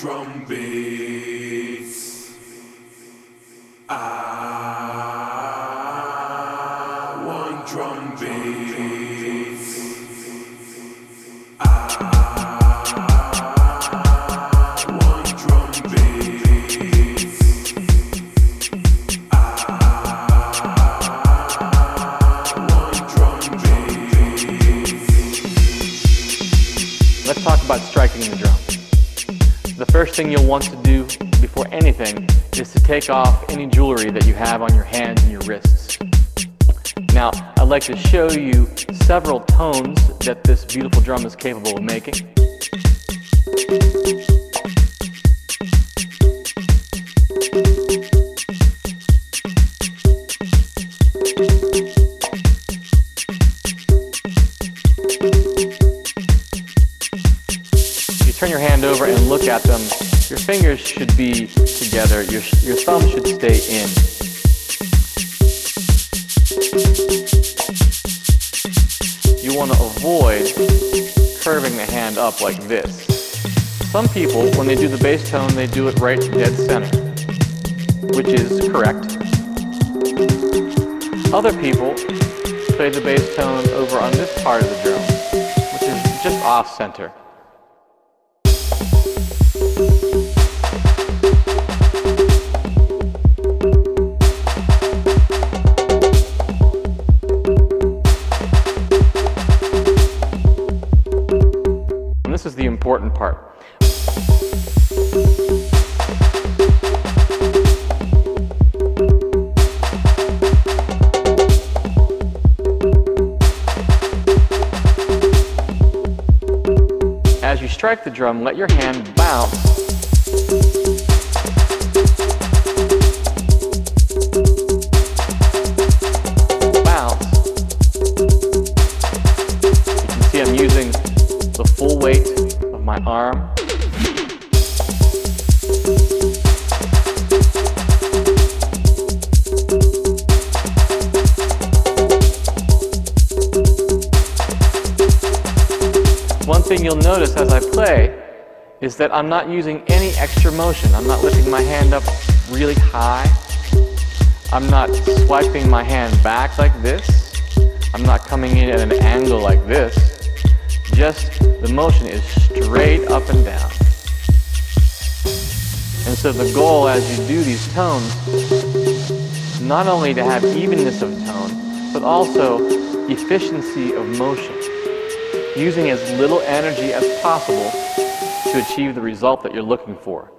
drum beats. Take off any jewelry that you have on your hands and your wrists. Now, I'd like to show you several tones that this beautiful drum is capable of making. You turn your hand over and look at them, your fingers should be together, your, your thumb should stay in. You want to avoid curving the hand up like this. Some people, when they do the bass tone, they do it right dead center, which is correct. Other people play the bass tone over on this part of the drum, which is just off center. As you strike the drum, let your hand bounce. Notice as I play is that I'm not using any extra motion. I'm not lifting my hand up really high. I'm not swiping my hand back like this. I'm not coming in at an angle like this. Just the motion is straight up and down. And so the goal as you do these tones, not only to have evenness of tone, but also efficiency of motion, using as little energy as possible to achieve the result that you're looking for.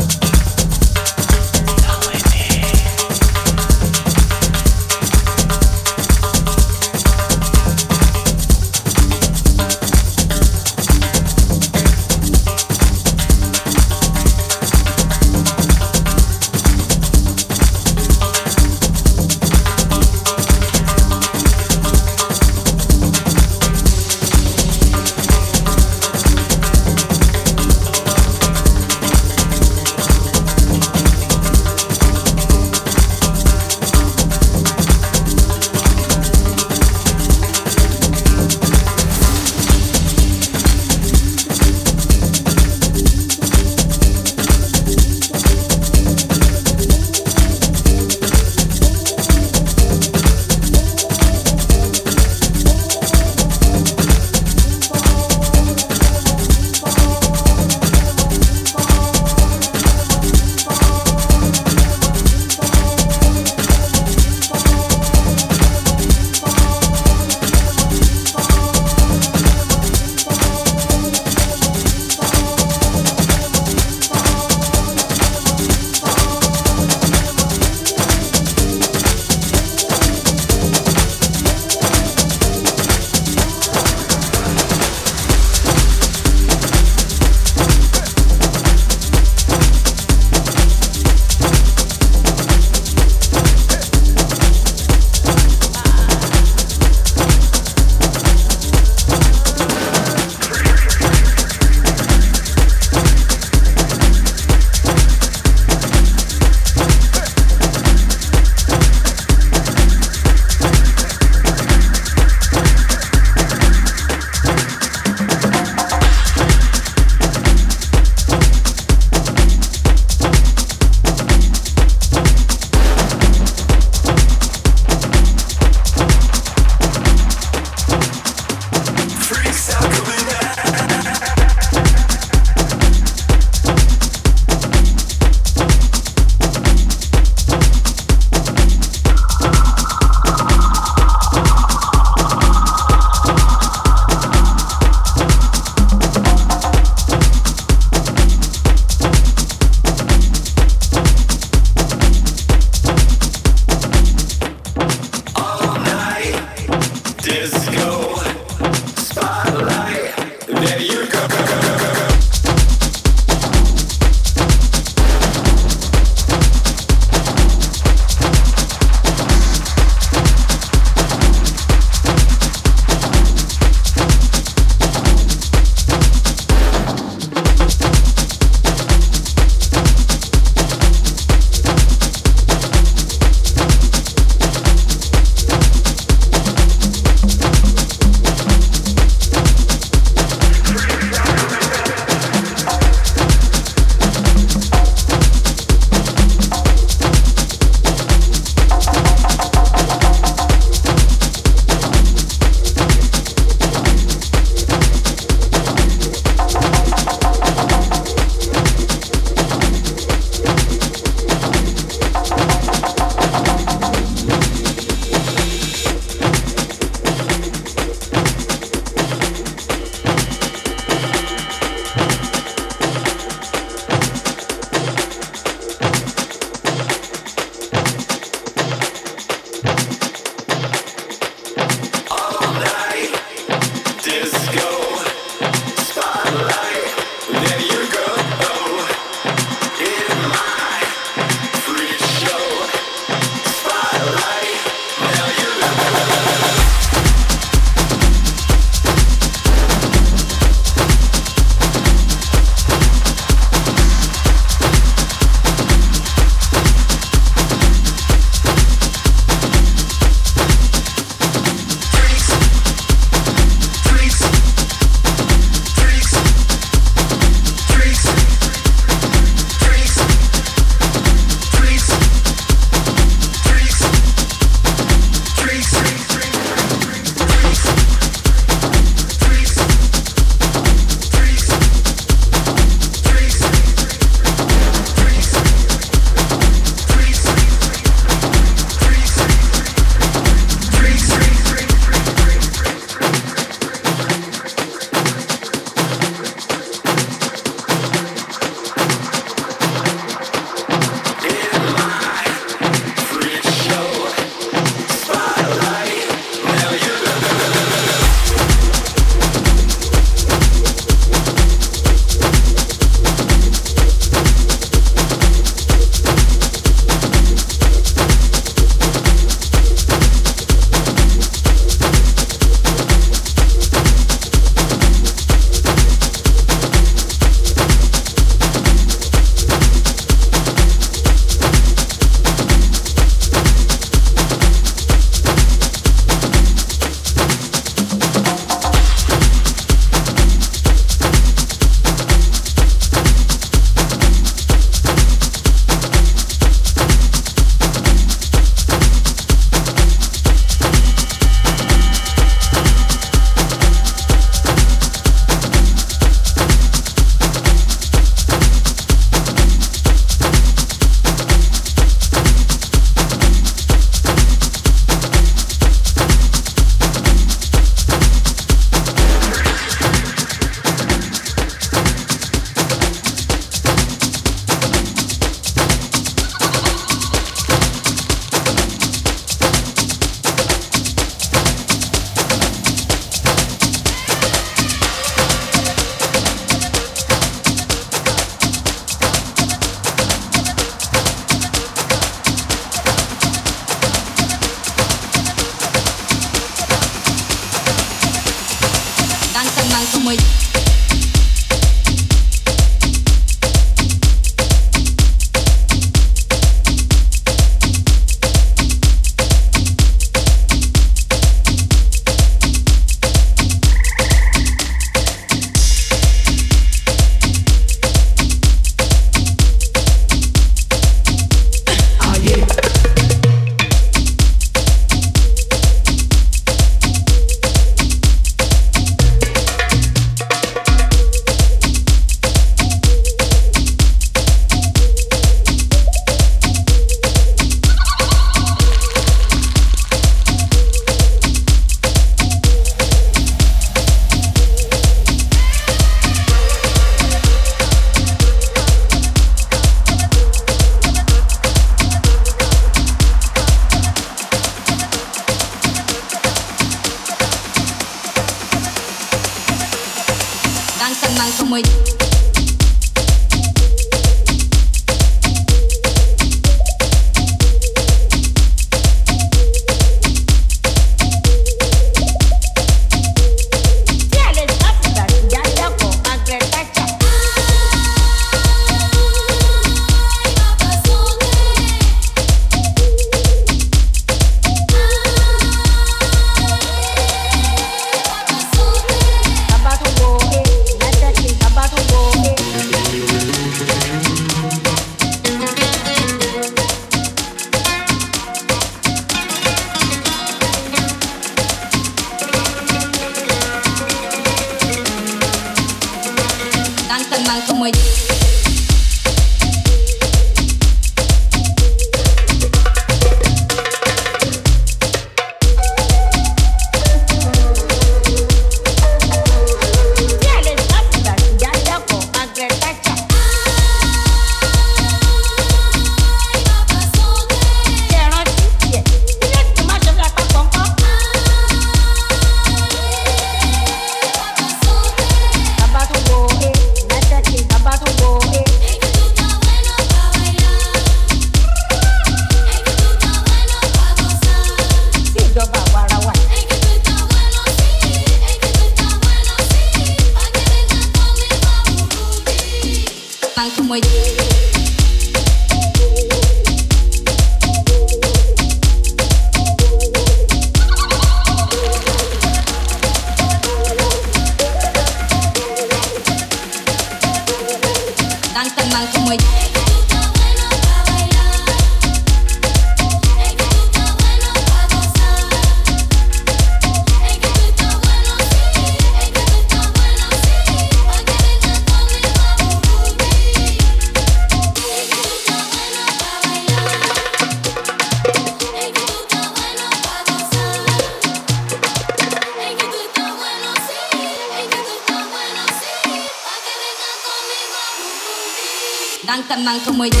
como ella.